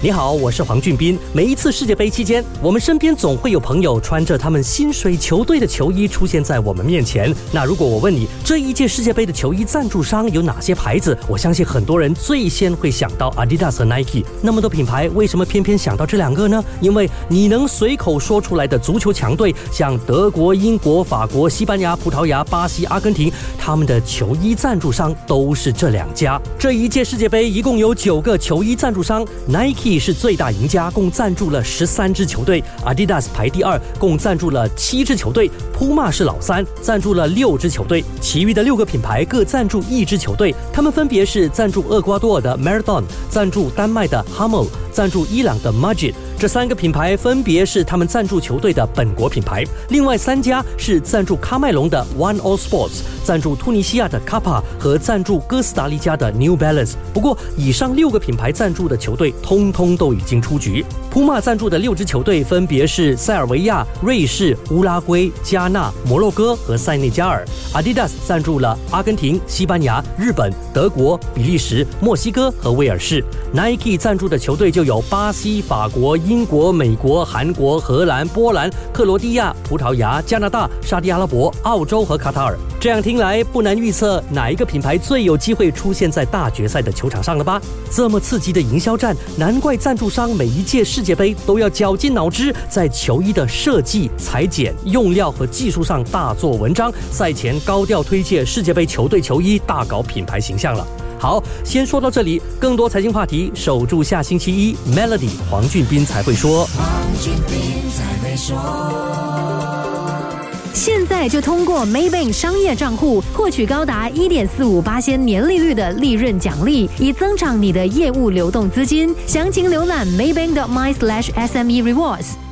你好，我是黄俊斌。每一次世界杯期间，我们身边总会有朋友穿着他们薪水球队的球衣出现在我们面前。那如果我问你，这一届世界杯的球衣赞助商有哪些牌子？我相信很多人最先会想到 Adidas 和 Nike。那么多品牌，为什么偏偏想到这两个呢？因为你能随口说出来的足球强队，像德国、英国、法国、西班牙、葡萄牙、巴西、阿根廷，他们的球衣赞助商都是这两家。这一届世界杯一共有九个球衣赞助商，Nike。是最大赢家，共赞助了十三支球队。Adidas 排第二，共赞助了七支球队。Puma 是老三，赞助了六支球队。其余的六个品牌各赞助一支球队，他们分别是赞助厄瓜多尔的 Marathon，赞助丹麦的 Hummel，赞助伊朗的 Majid。这三个品牌分别是他们赞助球队的本国品牌。另外三家是赞助喀麦隆的 One All Sports，赞助突尼西亚的 Kappa 和赞助哥斯达黎加的 New Balance。不过，以上六个品牌赞助的球队通通都已经出局。普马赞助的六支球队分别是塞尔维亚、瑞士、乌拉圭、加纳、摩洛哥和塞内加尔。Adidas 赞助了阿根廷、西班牙、日本、德国、比利时、墨西哥和威尔士。Nike 赞助的球队就有巴西、法国。英国、美国、韩国、荷兰、波兰、克罗地亚、葡萄牙、加拿大、沙地阿拉伯、澳洲和卡塔尔。这样听来，不难预测哪一个品牌最有机会出现在大决赛的球场上了吧？这么刺激的营销战，难怪赞助商每一届世界杯都要绞尽脑汁，在球衣的设计、裁剪、用料和技术上大做文章，赛前高调推介世界杯球队球衣，大搞品牌形象了。好，先说到这里。更多财经话题，守住下星期一，Melody 黄俊斌才会说。黄俊斌才会说。现在就通过 Maybank 商业账户获取高达一点四五八仙年利率的利润奖励，以增长你的业务流动资金。详情浏览 Maybank.my/sme rewards。